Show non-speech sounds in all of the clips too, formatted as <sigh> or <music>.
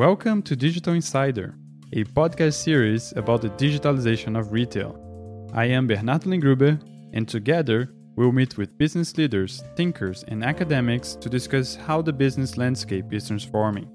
Welcome to Digital Insider, a podcast series about the digitalization of retail. I am Bernardo Lingruber, and together we'll meet with business leaders, thinkers, and academics to discuss how the business landscape is transforming.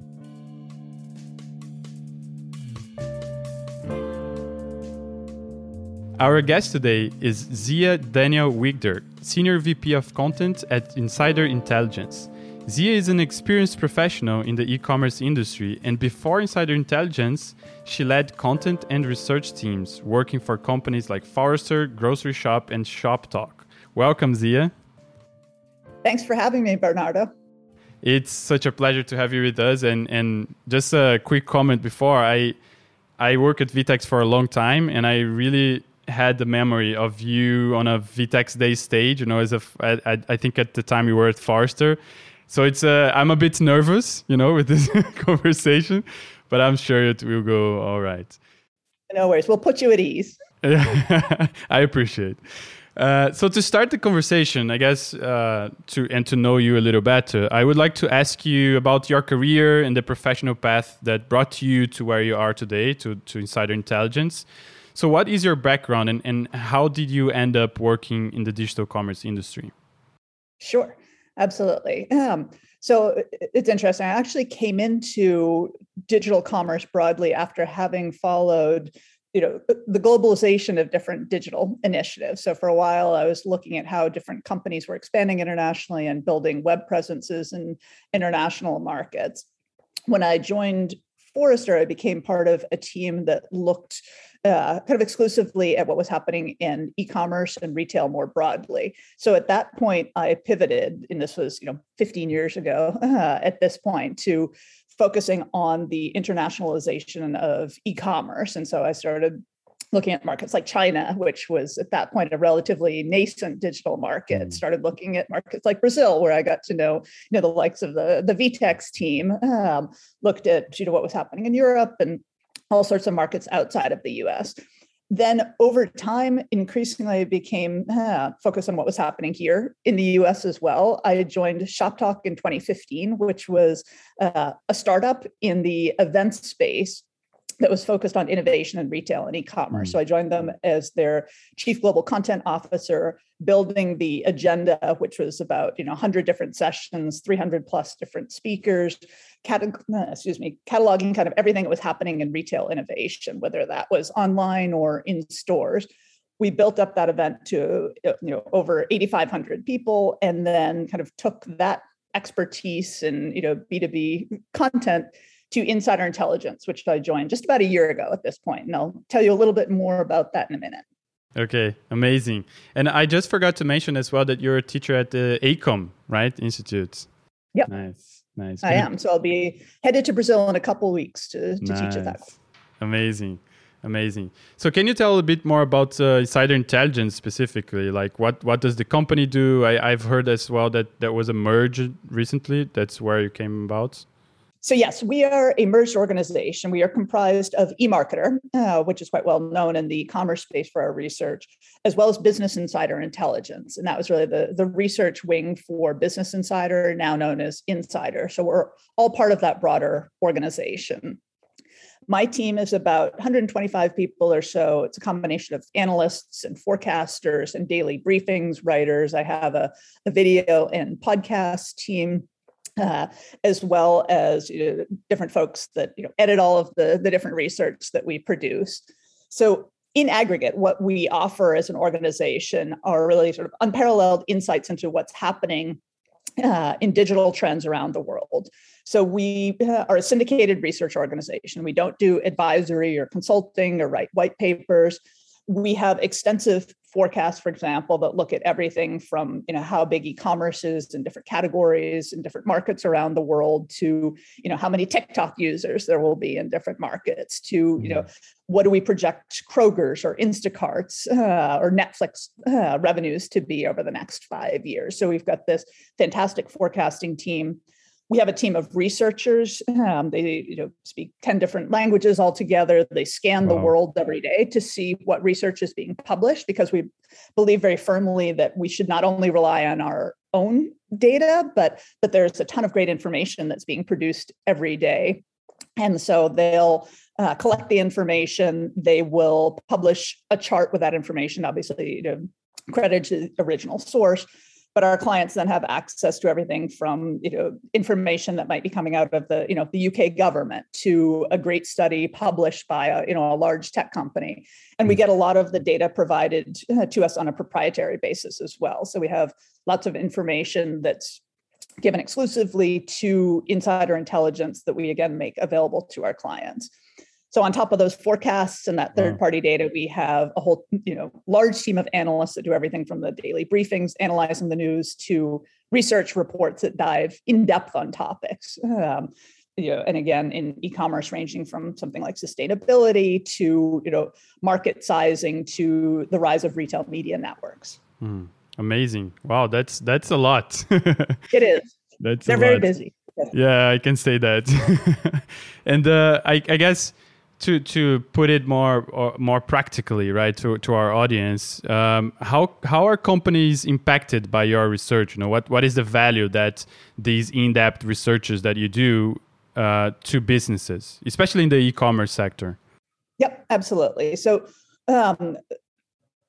Our guest today is Zia Daniell Wigder, Senior VP of Content at Insider Intelligence. Zia is an experienced professional in the e commerce industry, and before Insider Intelligence, she led content and research teams working for companies like Forrester, Groceryshop, and Shoptalk. Welcome, Zia. Thanks for having me, Bernardo. It's such a pleasure to have you with us. And, and just a quick comment before I, I work at VTEX for a long time, and I really had the memory of you on a VTEX Day stage. You know, as a, I, I think at the time you were at Forrester so it's uh, I'm a bit nervous, you know, with this <laughs> conversation, but I'm sure it will go all right. No worries. We'll put you at ease. <laughs> I appreciate. Uh, so to start the conversation, I guess uh, to and to know you a little better, I would like to ask you about your career and the professional path that brought you to where you are today, to to Insider Intelligence. So, what is your background, and, and how did you end up working in the digital commerce industry? Sure absolutely. Um, so it's interesting. I actually came into digital commerce broadly after having followed you know the globalization of different digital initiatives so for a while i was looking at how different companies were expanding internationally and building web presences in international markets when i joined forrester i became part of a team that looked uh, kind of exclusively at what was happening in e-commerce and retail more broadly. So at that point, I pivoted, and this was you know 15 years ago uh, <laughs> at this point, to focusing on the internationalization of e-commerce. And so I started looking at markets like China, which was at that point a relatively nascent digital market. Mm. Started looking at markets like Brazil, where I got to know you know the likes of the the VTEX team. Um, looked at you know what was happening in Europe and all sorts of markets outside of the US. Then over time, increasingly it became uh, focused on what was happening here in the US as well. I joined Shoptalk in 2015, which was uh, a startup in the event space that was focused on innovation and retail and e-commerce. Mm. So I joined them as their chief global content officer, building the agenda, which was about you know 100 different sessions, 300 plus different speakers, catalog, uh, excuse me, cataloging kind of everything that was happening in retail innovation, whether that was online or in stores. We built up that event to uh, you know over 8,500 people, and then kind of took that expertise and you know B2B content to Insider Intelligence, which I joined just about a year ago at this point. And I'll tell you a little bit more about that in a minute. Okay, amazing. And I just forgot to mention as well that you're a teacher at the ACOM, right? Institute. Yep. Nice, nice. I am. So I'll be headed to Brazil in a couple weeks to, to nice. teach at that. Amazing. Amazing. So, can you tell a bit more about uh, Insider Intelligence specifically? Like, what what does the company do? I, I've heard as well that there was a merge recently. That's where you came about. So, yes, we are a merged organization. We are comprised of eMarketer, uh, which is quite well known in the commerce space for our research, as well as Business Insider Intelligence. And that was really the, the research wing for Business Insider, now known as Insider. So, we're all part of that broader organization. My team is about 125 people or so. It's a combination of analysts and forecasters and daily briefings, writers. I have a, a video and podcast team uh, as well as you know, different folks that you know edit all of the, the different research that we produce. So in aggregate, what we offer as an organization are really sort of unparalleled insights into what's happening uh, in digital trends around the world. So we uh, are a syndicated research organization. We don't do advisory or consulting or write white papers we have extensive forecasts, for example, that look at everything from you know how big e-commerce is in different categories in different markets around the world to you know how many TikTok users there will be in different markets to you know mm-hmm. what do we project Kroger's or Instacart's uh, or Netflix uh, revenues to be over the next five years. So we've got this fantastic forecasting team we have a team of researchers. Um, they you know, speak 10 different languages altogether. They scan wow. the world every day to see what research is being published because we believe very firmly that we should not only rely on our own data, but that there's a ton of great information that's being produced every day And so they'll uh, collect the information. They will publish a chart with that information, obviously, you know, credit to the original source. But our clients then have access to everything from you know information that might be coming out of the you know the UK government to a great study published by a you know a large tech company, and we hmm. get a lot of the data provided uh, to us on a proprietary basis as well. So we have lots of information that's given exclusively to insider intelligence that we again make available to our clients. So on top of those forecasts and that third party data, we have a whole, you know, large team of analysts that do everything from the daily briefings, analyzing the news to research reports that dive in depth on topics. Um, you know, and again, in e-commerce, ranging from something like sustainability to you know market sizing to the rise of retail media networks. Mm, amazing! Wow, that's that's a lot. <laughs> it is. That's they're very lot. busy. Yeah, I can say that. <laughs> and uh, I, I guess to to put it more uh, more practically, right, to to our audience, um, how how are companies impacted by your research? You know, what what is the value that these in depth researches that you do uh, to businesses, especially in the e-commerce sector? Yep, absolutely. So. Um,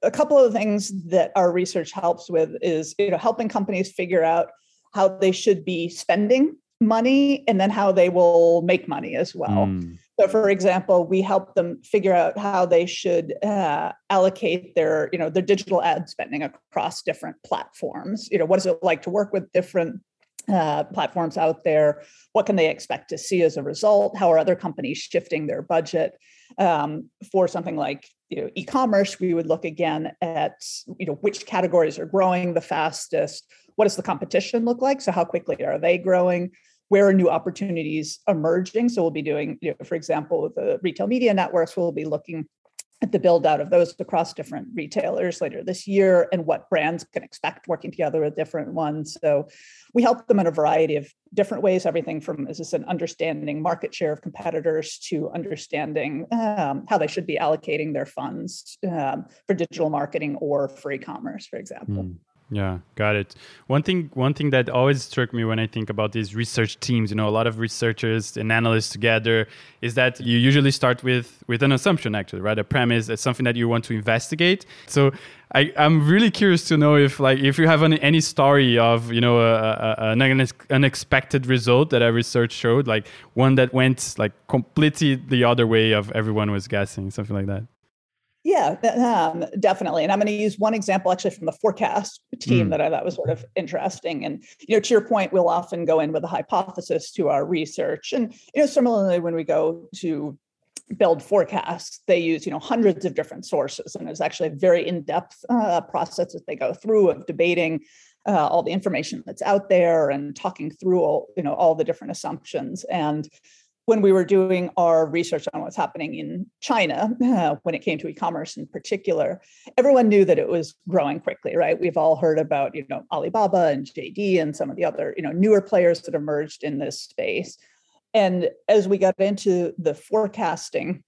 a couple of things that our research helps with is you know helping companies figure out how they should be spending money and then how they will make money as well. Mm. So, for example, we help them figure out how they should uh, allocate their, you know, their digital ad spending across different platforms. You know, what is it like to work with different uh, platforms out there? What can they expect to see as a result? How are other companies shifting their budget? Um, for something like you know e-commerce, we would look again at you know which categories are growing the fastest. What does the competition look like? So how quickly are they growing? Where are new opportunities emerging? So we'll be doing, you know, for example, the retail media networks, we'll be looking at the build out of those across different retailers later this year and what brands can expect working together with different ones. So we help them in a variety of different ways, everything from, as I said, understanding market share of competitors to understanding um, how they should be allocating their funds um, for digital marketing or for e-commerce, for example. Mm. Yeah, got it. One thing, one thing that always struck me when I think about these research teams, you know, a lot of researchers and analysts together, is that you usually start with with an assumption, actually, right? A premise, it's something that you want to investigate. So I, I'm really curious to know if, like, if you have any, any story of, you know, a, a, an unexpected result that a research showed, like one that went like completely the other way of everyone was guessing, something like that. Yeah, um, definitely. And I'm going to use one example actually from the forecast team mm. that I thought was sort of interesting. And you know, to your point, we'll often go in with a hypothesis to our research. And you know, similarly, when we go to build forecasts, they use you know hundreds of different sources, and it's actually a very in-depth uh, process that they go through of debating uh, all the information that's out there and talking through all you know all the different assumptions and when we were doing our research on what's happening in China, uh, when it came to e-commerce in particular, everyone knew that it was growing quickly, right? We've all heard about, you know, Alibaba and JD and some of the other, you know, newer players that emerged in this space. And as we got into the forecasting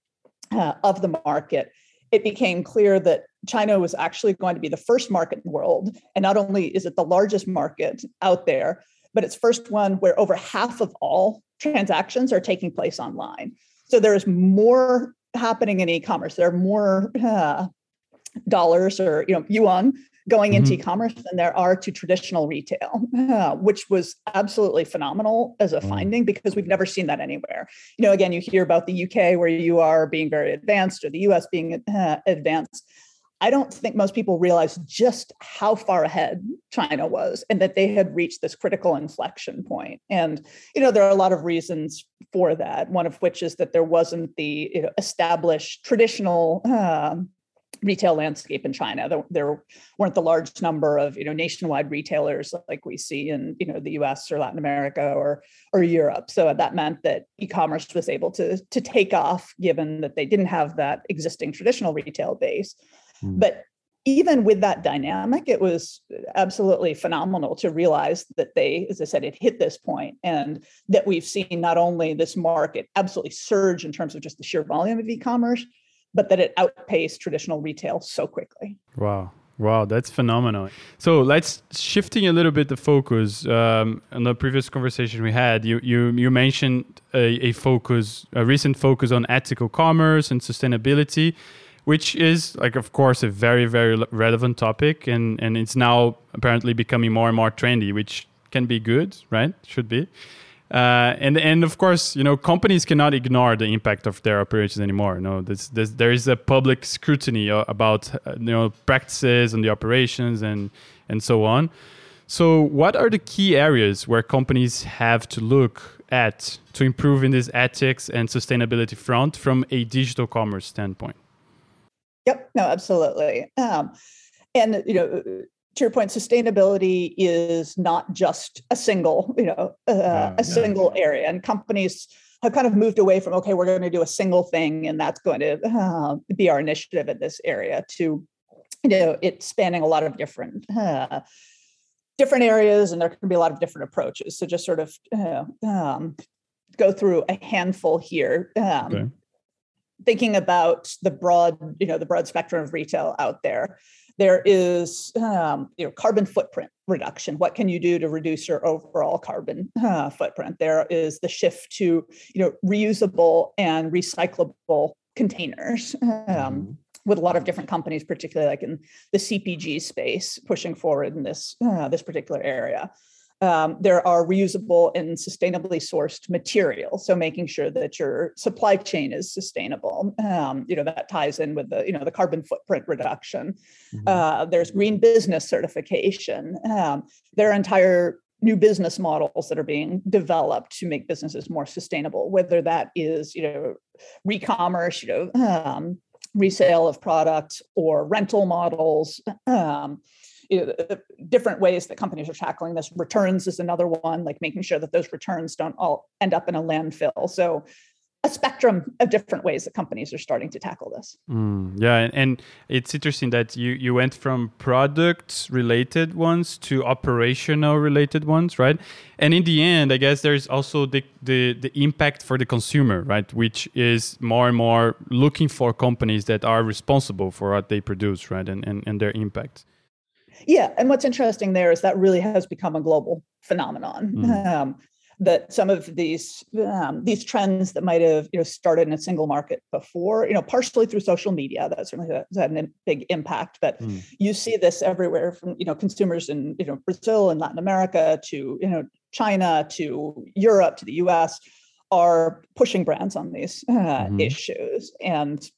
uh, of the market, it became clear that China was actually going to be the first market in the world. And not only is it the largest market out there, but it's first one where over half of all transactions are taking place online. So there is more happening in e-commerce. There are more uh, dollars or you know yuan going into mm-hmm. e-commerce than there are to traditional retail, uh, which was absolutely phenomenal as a mm. finding because we've never seen that anywhere. You know, again, you hear about the UK where you are being very advanced or the US being uh, advanced. I don't think most people realize just how far ahead China was and that they had reached this critical inflection point. And, you know, there are a lot of reasons for that. One of which is that there wasn't the you know, established traditional um, retail landscape in China. There, there, weren't the large number of, you know, nationwide retailers like we see in, you know, the US or Latin America or, or Europe. So that meant that e-commerce was able to, to take off given that they didn't have that existing traditional retail base. Mm. But even with that dynamic, it was absolutely phenomenal to realize that they, as I said, it hit this point and that we've seen not only this market absolutely surge in terms of just the sheer volume of e commerce, but that it outpaced traditional retail so quickly. Wow. Wow, that's phenomenal. So let's shifting a little bit the focus. Um, on the previous conversation we had, you you you mentioned a, a focus, a recent focus on ethical commerce and sustainability, which is like, of course, a very very relevant topic, and and it's now apparently becoming more and more trendy, which can be good, right? Should be. Uh, and and of course, you know, companies cannot ignore the impact of their operations anymore. Know, this, this, there is a public scrutiny about uh, you know practices and the operations and and so on. So, what are the key areas where companies have to look at to improve in this ethics and sustainability front from a digital commerce standpoint? Yep. No, absolutely. Um, and you know to your point, sustainability is not just a single, you know, uh, a yeah. single area, and companies have kind of moved away from okay, we're going to do a single thing, and that's going to uh, be our initiative in this area. To you know, it's spanning a lot of different. Uh, different areas and there can be a lot of different approaches so just sort of uh, um, go through a handful here um, okay. Thinking about the broad you know the broad spectrum of retail out there there is um, you know carbon footprint reduction. What can you do to reduce your overall carbon uh, footprint? There is the shift to you know reusable and recyclable containers. Um, mm-hmm. With a lot of different companies, particularly like in the CPG space, pushing forward in this uh, this particular area. Um, there are reusable and sustainably sourced materials. So making sure that your supply chain is sustainable. Um, you know that ties in with the you know the carbon footprint reduction. Mm-hmm. Uh, there's green business certification. Um, there are entire new business models that are being developed to make businesses more sustainable. Whether that is you know re-commerce, you know um, resale of products or rental models. You know, different ways that companies are tackling this. Returns is another one, like making sure that those returns don't all end up in a landfill. So a spectrum of different ways that companies are starting to tackle this. Mm, yeah, and, and, it's interesting that you you went from product related ones to operational related ones, right? And in the end, I guess there's also the, the the impact for the consumer, right? Which is more and more looking for companies that are responsible for what they produce, right? And and, and their impact. Yeah, and what's interesting there is that really has become a global phenomenon. Mm. Um, that some of these um, these trends that might have you know started in a single market before, you know, partially through social media, that certainly has had a big impact. But mm. you see this everywhere from you know consumers in you know Brazil and Latin America to you know China to Europe to the U.S. are pushing brands on these uh, mm-hmm. issues and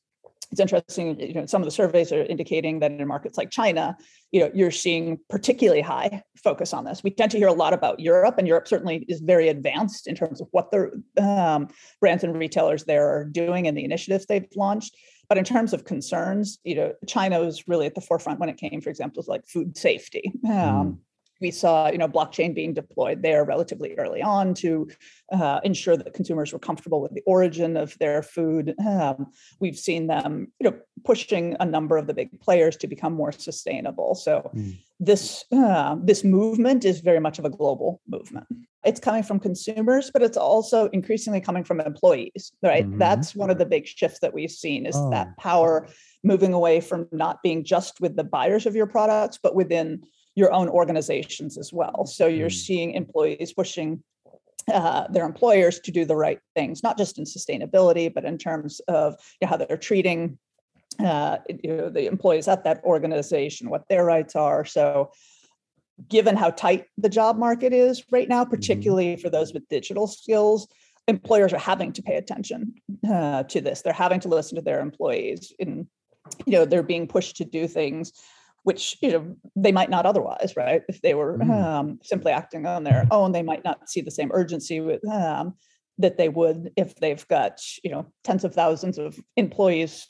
it's interesting you know some of the surveys are indicating that in markets like china you know you're seeing particularly high focus on this. We tend to hear a lot about europe and europe certainly is very advanced in terms of what the um, brands and retailers there are doing and the initiatives they've launched. But in terms of concerns you know china was really at the forefront when it came for example to like food safety. Um, mm we saw you know blockchain being deployed there relatively early on to uh, ensure that consumers were comfortable with the origin of their food um, we've seen them you know pushing a number of the big players to become more sustainable so mm. this uh, this movement is very much of a global movement it's coming from consumers but it's also increasingly coming from employees right mm-hmm. that's one of the big shifts that we've seen is oh. that power moving away from not being just with the buyers of your products but within your own organizations as well. So you're mm. seeing employees pushing uh, their employers to do the right things, not just in sustainability, but in terms of you know, how they're treating uh, you know, the employees at that organization, what their rights are. So, given how tight the job market is right now, mm-hmm. particularly for those with digital skills, employers are having to pay attention uh, to this. They're having to listen to their employees, and you know, they're being pushed to do things which you know they might not otherwise right? If they were mm. um, simply acting on their own they might not see the same urgency with um, that they would if they've got you know tens of thousands of employees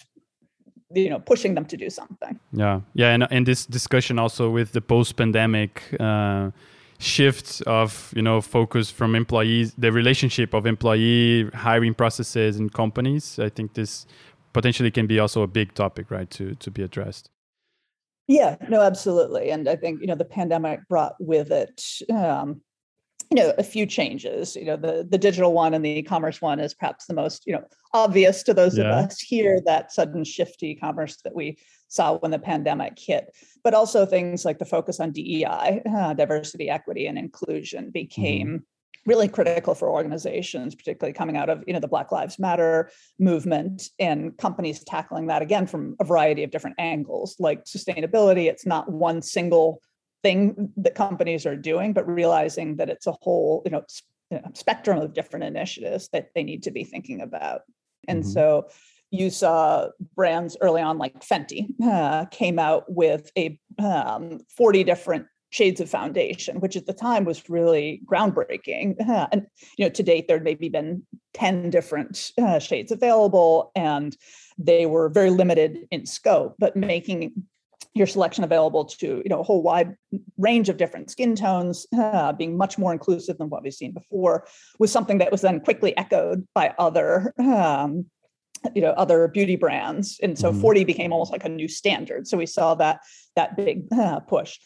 you know pushing them to do something. Yeah. Yeah and in this discussion also with the post-pandemic uh, shift of you know focus from employees the relationship of employee hiring processes in companies i think this potentially can be also a big topic right to to be addressed yeah, no, absolutely. And I think, you know, the pandemic brought with it um, you know a few changes you know the the digital one and the e-commerce one is perhaps the most you know obvious to those yeah. of us here that sudden shift to e-commerce that we saw when the pandemic hit but also things like the focus on dei uh, diversity equity and inclusion mm-hmm. became mm-hmm really critical for organizations particularly coming out of you know the black lives matter movement and companies tackling that again from a variety of different angles like sustainability it's not one single thing that companies are doing but realizing that it's a whole you know, spectrum of different initiatives that they need to be thinking about and mm-hmm. so you saw brands early on like fenty uh, came out with a um, 40 different shades of foundation, which at the time was really groundbreaking. <laughs> And you know, to date, there'd maybe been ten different uh, shades available, and they were very limited in scope. But making your selection available to you know a whole wide range of different skin tones, <laughs> uh, being much more inclusive than what we've seen before, was something that was then quickly echoed by other. Um, you know other beauty brands and so mm-hmm. 40 became almost like a new standard so we saw that that big uh, push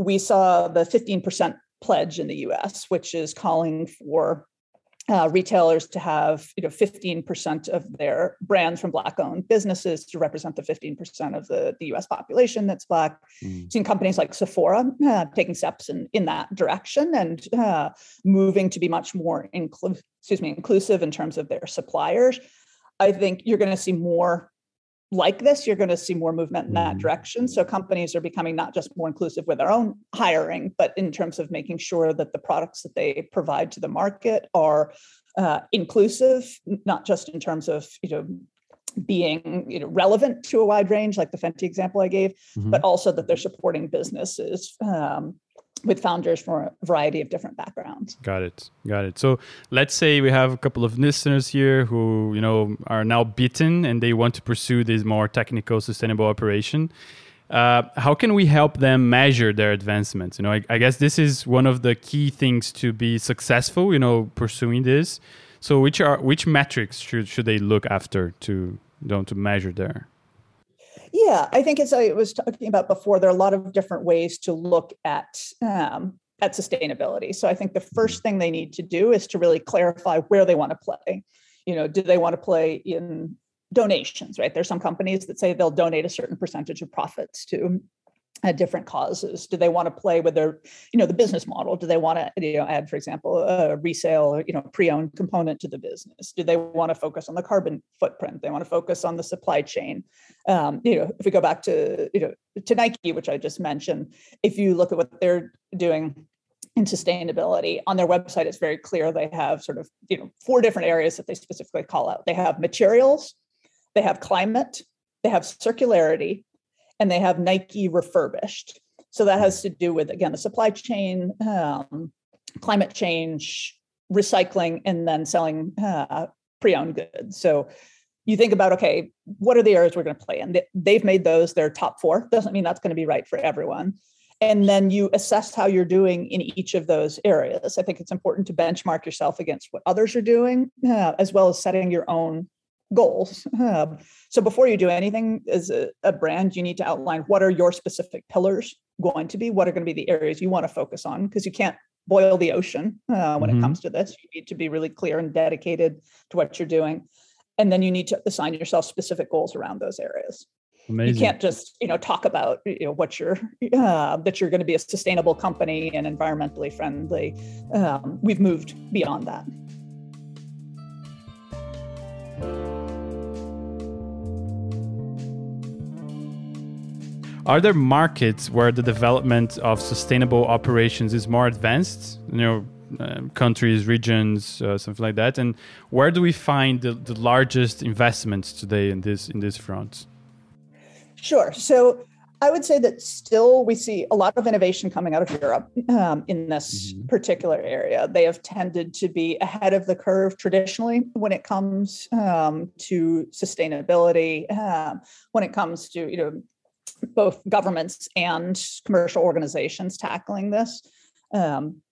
we saw the 15% pledge in the US, which is calling for uh, retailers to have you know 15% of their brands from black owned businesses to represent the 15% of the, the us population that's black mm. seen companies like sephora uh, taking steps in, in that direction and uh, moving to be much more inclu- excuse me inclusive in terms of their suppliers i think you're going to see more like this, you're going to see more movement in that mm-hmm. direction. So companies are becoming not just more inclusive with their own hiring, but in terms of making sure that the products that they provide to the market are uh, inclusive, not just in terms of you know being you know relevant to a wide range, like the Fenty example I gave, mm-hmm. but also that they're supporting businesses um, with founders from a variety of different backgrounds. Got it. Got it. So let's say we have a couple of listeners here who, you know, are now beaten and they want to pursue this more technical sustainable operation. Uh, how can we help them measure their advancements? You know, I, I, guess this is one of the key things to be successful. You know, pursuing this. So, which are which metrics should should they look after to know, to measure their yeah, I think as I was talking about before, there are a lot of different ways to look at um, at sustainability. So I think the first thing they need to do is to really clarify where they want to play. You know, do they want to play in donations? Right? There's some companies that say they'll donate a certain percentage of profits to at different causes. Do they want to play with their you know the business model? Do they want to you know add for example a resale you know pre-owned component to the business? Do they want to focus on the carbon footprint? They want to focus on the supply chain. Um, you know if we go back to you know to nike which i just mentioned if you look at what they're doing in sustainability on their website it's very clear they have sort of you know four different areas that they specifically call out. They have materials they have climate they have circularity and they have Nike refurbished. So that has to do with again the supply chain, um, climate change, recycling, and then selling uh, pre-owned goods. So you think about okay, what are the areas we're going to play in? They've made those their top four. Doesn't mean that's going to be right for everyone. And then you assess how you're doing in each of those areas. I think it's important to benchmark yourself against what others are doing, uh, as well as setting your own goals. Um, so before you do anything as a, a, brand, you need to outline what are your specific pillars going to be, what are going to be the areas you want to focus on, because you can't boil the ocean uh, when mm-hmm. it comes to this. You need to be really clear and dedicated to what you're doing. And then you need to assign yourself specific goals around those areas. Amazing. You can't just you know talk about you know what you're uh, that you're going to be a sustainable company and environmentally friendly. Um, we've moved beyond that. Are there markets where the development of sustainable operations is more advanced? You know, uh, countries, regions, uh, something like that. And where do we find the, the largest investments today in this in this front? Sure. So I would say that still we see a lot of innovation coming out of Europe um, in this mm-hmm. particular area. They have tended to be ahead of the curve traditionally when it comes um, to sustainability, um, when it comes to you know both governments and commercial organizations tackling this. Um,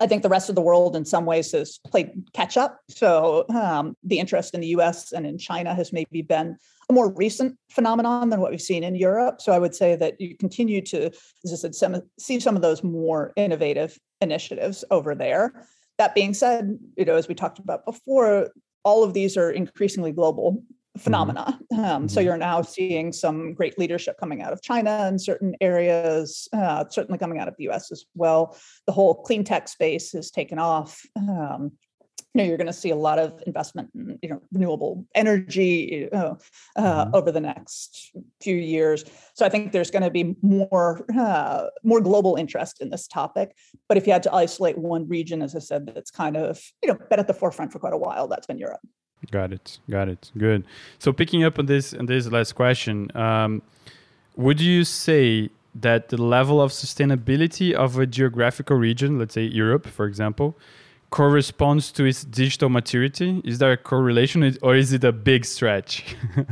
I think the rest of the world, in some ways, has played catch up. So um, the interest in the U.S. and in China has maybe been a more recent phenomenon than what we've seen in Europe. So I would say that you continue to, as I said, see some of those more innovative initiatives over there. that being said, you know, as we talked about before, all of these are increasingly global. Phenomena. Mm-hmm. Um, so mm-hmm. you're now seeing some great leadership coming out of China in certain areas, uh, certainly coming out of the US as well. The whole clean tech space has taken off. Um, you know, you're going to see a lot of investment in you know renewable energy uh, uh, mm-hmm. over the next few years. So I think there's going to be more uh, more global interest in this topic. But if you had to isolate one region, as I said, that's kind of you know been at the forefront for quite a while, that's been Europe. Got it. Got it. Good. So picking up on this and this last question, um, would you say that the level of sustainability of a geographical region, let's say Europe, for example, corresponds to its digital maturity? Is there a correlation, or is it a big stretch? <laughs>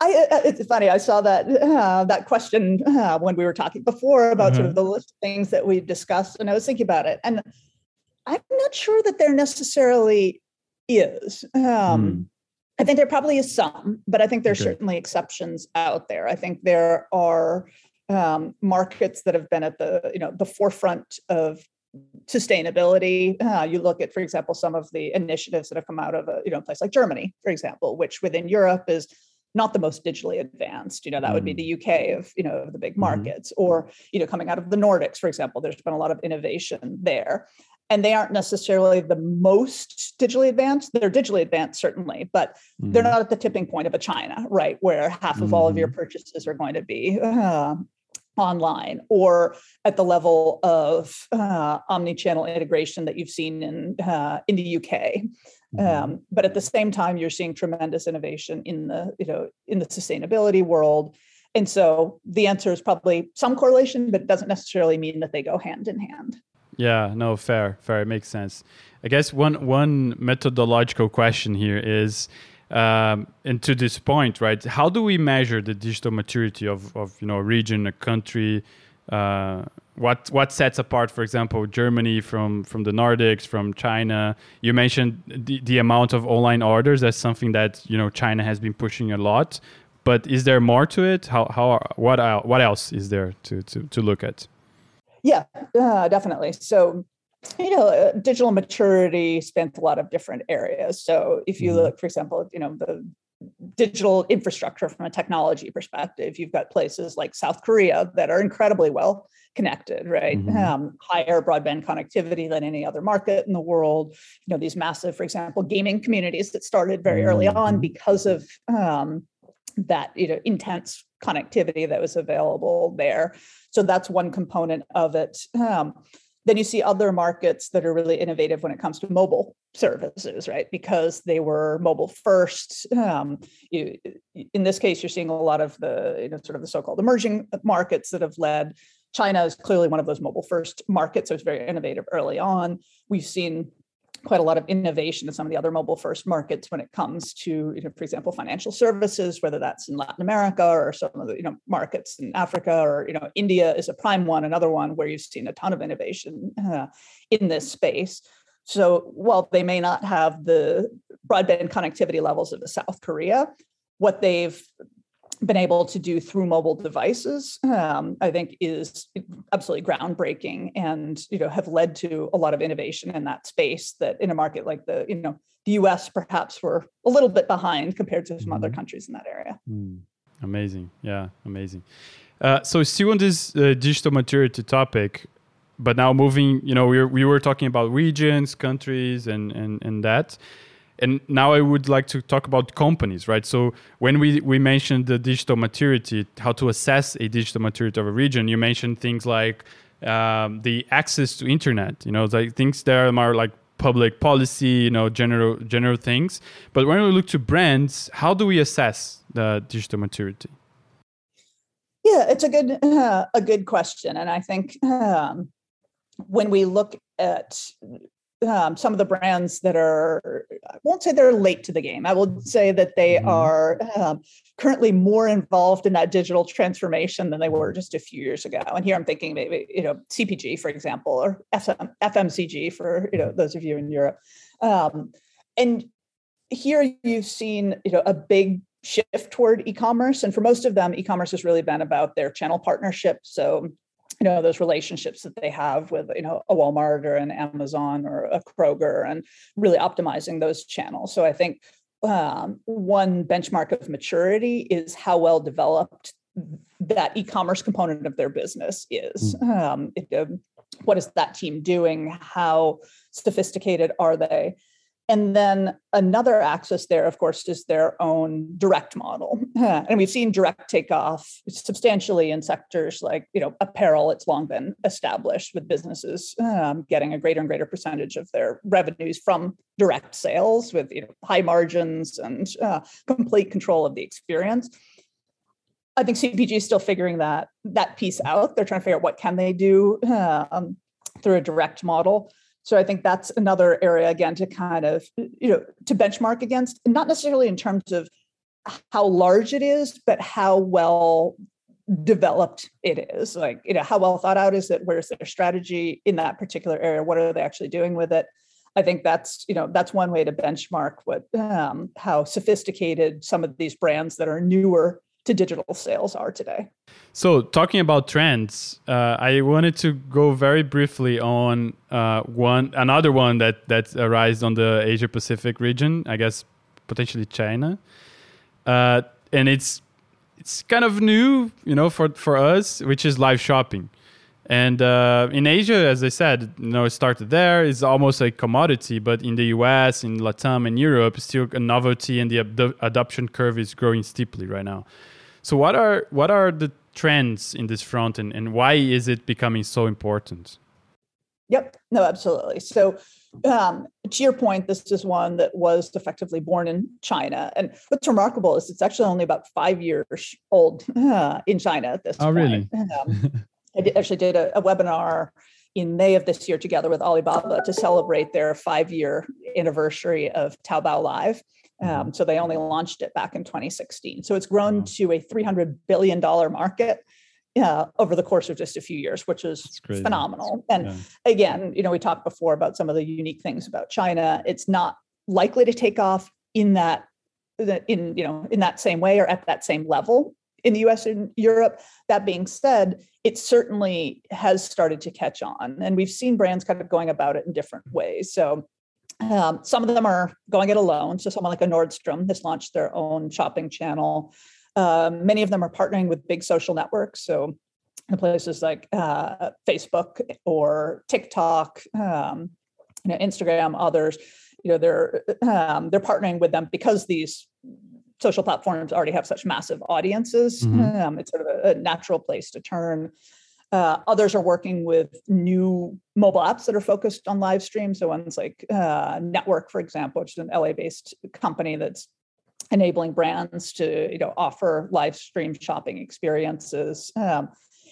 I, uh, it's funny. I saw that uh, that question uh, when we were talking before about sort of uh-huh. the list of things that we've discussed, and I was thinking about it, and I'm not sure that they're necessarily is. Um, mm. I think there probably is some, but I think there's okay. certainly exceptions out there. I think there are um, markets that have been at the you know the forefront of sustainability. Uh, you look at, for example, some of the initiatives that have come out of a you know a place like Germany, for example, which within Europe is not the most digitally advanced. You know that mm. would be mm. the UK of you know of the big mm-hmm. markets, mm. or you know coming out of the Nordics, for example. There's been a lot of innovation there. And they aren't necessarily the most digitally advanced. They're digitally advanced, certainly, but mm. they're not at the tipping point of a China, right? Where half of all of your mm-hmm. purchases are going to be uh, online or at the level of uh, omni-channel integration that you've seen in uh, in the UK. Mm-hmm. Um, but at the same time, you're seeing tremendous innovation in the you know in the sustainability world. And so the answer is probably some correlation, but it doesn't necessarily mean that they go hand in hand. Yeah, no, fair, fair. It makes sense. I guess one one methodological question here is um, and to this point, right? How do we measure the digital maturity of, of you know a region, a country? Uh, what what sets apart, for example, Germany from from the Nordics, from China? You mentioned the, the amount of online orders as something that you know China has been pushing a lot. But is there more to it? How how what what else is there to to to look at? Yeah, uh, definitely. So you know, uh, digital maturity spans a lot of different areas. So if you mm-hmm. look, for example, you know, the digital infrastructure from a technology perspective, you've got places like South Korea that are incredibly well connected, right? Mm-hmm. Um, higher broadband connectivity than any other market in the world. You know, these massive, for example, gaming communities that started very early on mm-hmm. because of um, that you know intense connectivity that was available there. So that's one component of it. Um, then you see other markets that are really innovative when it comes to mobile services, right? Because they were mobile first. Um, you, in this case, you're seeing a lot of the you know sort of the so-called emerging markets that have led. China is clearly one of those mobile first markets, so it's very innovative early on. We've seen quite a lot of innovation in some of the other mobile first markets when it comes to, you know, for example, financial services, whether that's in Latin America or some of the you know markets in Africa or you know India is a prime one, another one where you've seen a ton of innovation uh, in this space. So while they may not have the broadband connectivity levels of the South Korea, what they've been able to do through mobile devices um, i think is absolutely groundbreaking and you know have led to a lot of innovation in that space that in a market like the you know the us perhaps were a little bit behind compared to some mm-hmm. other countries in that area mm. amazing yeah amazing uh, so still on this uh, digital maturity topic but now moving you know we were, we were talking about regions countries and and, and that and now I would like to talk about companies, right? So when we, we mentioned the digital maturity, how to assess a digital maturity of a region, you mentioned things like um, the access to internet, you know, like things there are more like public policy, you know, general general things. But when we look to brands, how do we assess the digital maturity? Yeah, it's a good uh, <laughs> a good question, and I think um, when we look at um, some of the brands that are, I won't say they're late to the game. I will say that they mm-hmm. are um, currently more involved in that digital transformation than they were just a few years ago. And here I'm thinking maybe, you know, CPG, for example, or FM, FMCG for, you know, those of you in Europe. Um, and here you've seen, you know, a big shift toward e-commerce. And for most of them, e-commerce has really been about their channel partnership. So you know those relationships that they have with you know a Walmart or an Amazon or a Kroger, and really optimizing those channels. So I think um, one benchmark of maturity is how well developed that e-commerce component of their business is. Mm. Um, it, uh, what is that team doing? How sophisticated are they? And then another axis there, of course, is their own direct model. <laughs> And we've seen direct take off substantially in sectors like, you know, apparel. It's long been established with businesses um, getting a greater and greater percentage of their revenues from direct sales with you know, high margins and uh, complete control of the experience. I think CPG is still figuring that that piece out. They're trying to figure out what can they do um, through a direct model. So I think that's another area again to kind of you know to benchmark against, not necessarily in terms of how large it is, but how well developed it is. Like you know how well thought out is it? Where's their strategy in that particular area? What are they actually doing with it? I think that's you know that's one way to benchmark what um, how sophisticated some of these brands that are newer to digital sales are today. So, talking about trends, uh, I wanted to go very briefly on uh, one another one that that arises on the Asia Pacific region. I guess potentially China, uh, and it's it's kind of new, you know, for for us, which is live shopping. And uh, in Asia, as I said, you know, it started there. It's almost a commodity, but in the US, in Latam, and Europe, it's still a novelty, and the ad- adoption curve is growing steeply right now. So what are what are the trends in this front and, and why is it becoming so important? Yep, no, absolutely. So um, to your point, this is one that was effectively born in China. And what's remarkable is it's actually only about five years old uh, <laughs> in China at this oh, point. really? Um, I did, actually did a, a, webinar in May of this year together with Alibaba to celebrate their five year anniversary of Taobao Live. Mm-hmm. Um, so they only launched it back in 2016. So it's grown wow. to a $300 billion market uh, over the course of just a few years, which is phenomenal. And yeah. again, you know, we talked before about some of the unique things about China. It's not likely to take off in that in you know in that same way or at that same level in the US and Europe. That being said, it certainly has started to catch on. And we've seen brands kind of going about it in different ways. So um, some of them are going it alone. So someone like a Nordstrom has launched their own shopping channel. Um, many of them are partnering with big social networks. So in places like uh, Facebook or TikTok, um, you know, Instagram, others, you know, they're um, they're partnering with them because these social platforms already have such massive audiences. Mm-hmm. Um, it's sort of a, a, natural place to turn. Uh, others are working with new mobile apps that are focused on live stream. So ones like uh, NTWRK, for example, which is an LA-based company that's enabling brands to you know offer live stream shopping experiences. Um,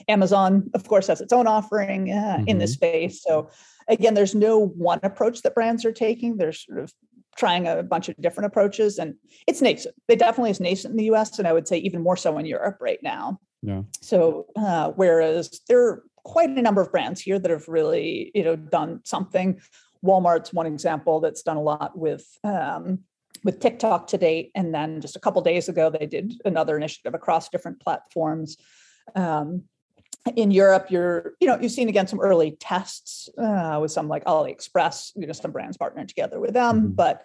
Amazon, of course, has its own offering uh, mm-hmm. in this mm-hmm. space. So again, there's no one approach that brands are taking. There's sort of trying a bunch of different approaches, and it's nascent. It definitely is nascent in the U.S., and I would say even more so in Europe right now. Yeah. So uh, whereas there are quite a number of brands here that have really, you know, done something. Walmart's one example that's done a lot with um, with TikTok to date, and then just a couple days ago they did another initiative across different platforms. Um, in Europe, you're you know you've seen again some early tests uh, with some like AliExpress, you know, some brands partnering together with them, mm-hmm. but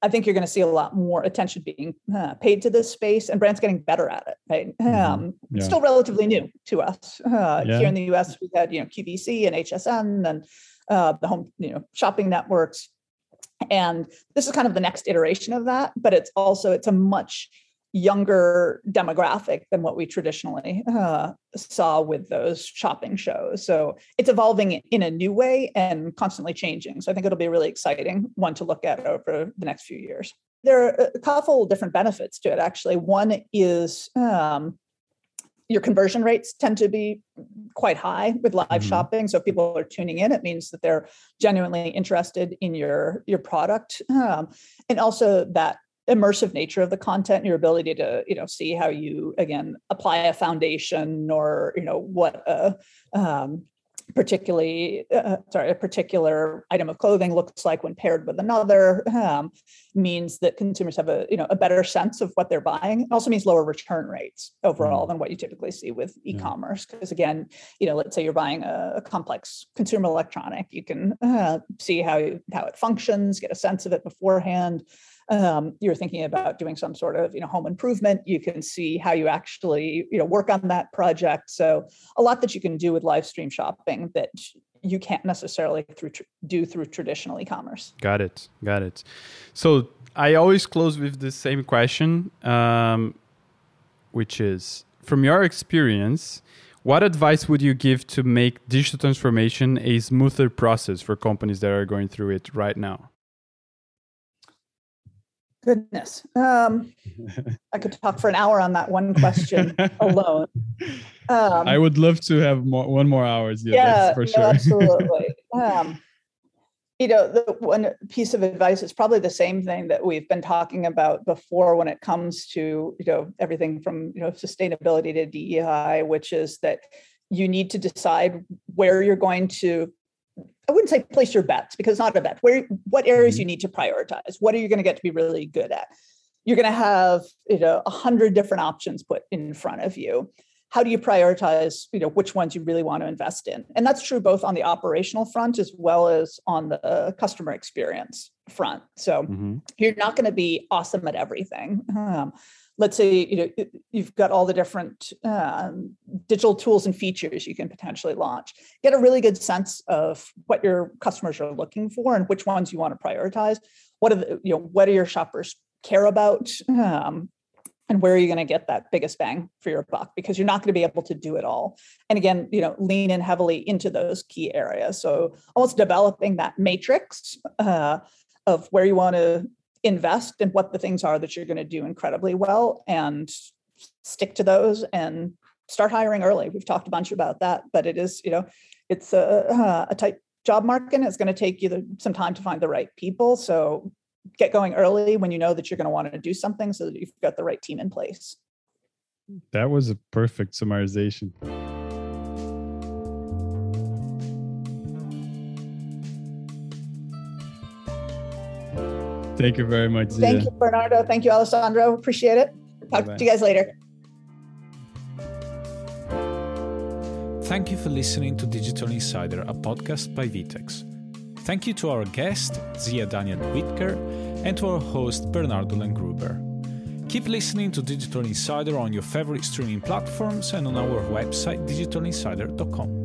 I think you're going to see a lot more attention being uh, paid to this space and brands getting better at it. Right, mm-hmm. um, yeah. still relatively new to us uh, yeah. here in the U.S. We had you know QVC and HSN and uh, the home you know shopping networks, and this is kind of the next iteration of that. But it's also it's a much younger demographic than what we traditionally uh, saw with those shopping shows. So it's evolving in a new way and constantly changing. So I think it'll be a really exciting one to look at over the next few years. There are a couple different benefits to it, actually. One is um, your conversion rates tend to be quite high with live mm-hmm. shopping. So if people are tuning in, it means that they're genuinely interested in your your product, um, and also that immersive nature of the content your ability to you know see how you again apply a foundation or you know what a um, particularly uh, sorry a particular item of clothing looks like when paired with another um, means that consumers have a you know a better sense of what they're buying. It also means lower return rates overall mm. than what you typically see with e-commerce because again you know let's say you're buying a, a complex consumer electronic you can uh, see how you, how it functions get a sense of it beforehand um, you're thinking about doing some sort of you know home improvement you can see how you actually you know work on that project. So a lot that you can do with live stream shopping that you can't necessarily through do through traditional e-commerce. Got it. Got it. So i always close with the same question um, which is from your experience what advice would you give to make digital transformation a smoother process for companies that are going through it right now Goodness. Um, I could talk for an hour on that one question <laughs> alone. Um, I would love to have more, one more hours. Yeah, yeah for sure. No, absolutely. <laughs> um, you know, the one piece of advice is probably the same thing that we've been talking about before when it comes to, you know, everything from, you know, sustainability to DEI, which is that you need to decide where you're going to I wouldn't say place your bets because it's not a bet. Where what areas mm-hmm. you need to prioritize? What are you going to get to be really good at? You're going to have you know a hundred different options put in front of you. How do you prioritize you know which ones you really want to invest in? And that's true both on the operational front as well as on the customer experience front. So mm-hmm. you're not going to be awesome at everything. Um, let's say you know you've got all the different um, digital tools and features you can potentially launch. Get a really good sense of what your customers are looking for and which ones you want to prioritize. What are the you know what do your shoppers care about um, and where are you going to get that biggest bang for your buck? Because you're not going to be able to do it all. And again you know lean in heavily into those key areas. So almost developing that matrix uh, of where you want to invest in what the things are that you're going to do incredibly well and stick to those and start hiring early. We've talked a bunch about that, but it is, you know, it's a, a tight job market. And it's going to take you some time to find the right people. So get going early when you know that you're going to want to do something so that you've got the right team in place. That was a perfect summarization. Thank you very much. Zia. Thank you, Bernardo. Thank you, Alessandro. Appreciate it. Talk Bye-bye. to you guys later. Thank you for listening to Digital Insider, a podcast by VTEX. Thank you to our guest, Zia Daniell Wigder, and to our host, Bernardo Langgruber. Keep listening to Digital Insider on your favorite streaming platforms and on our website, digitalinsider.com.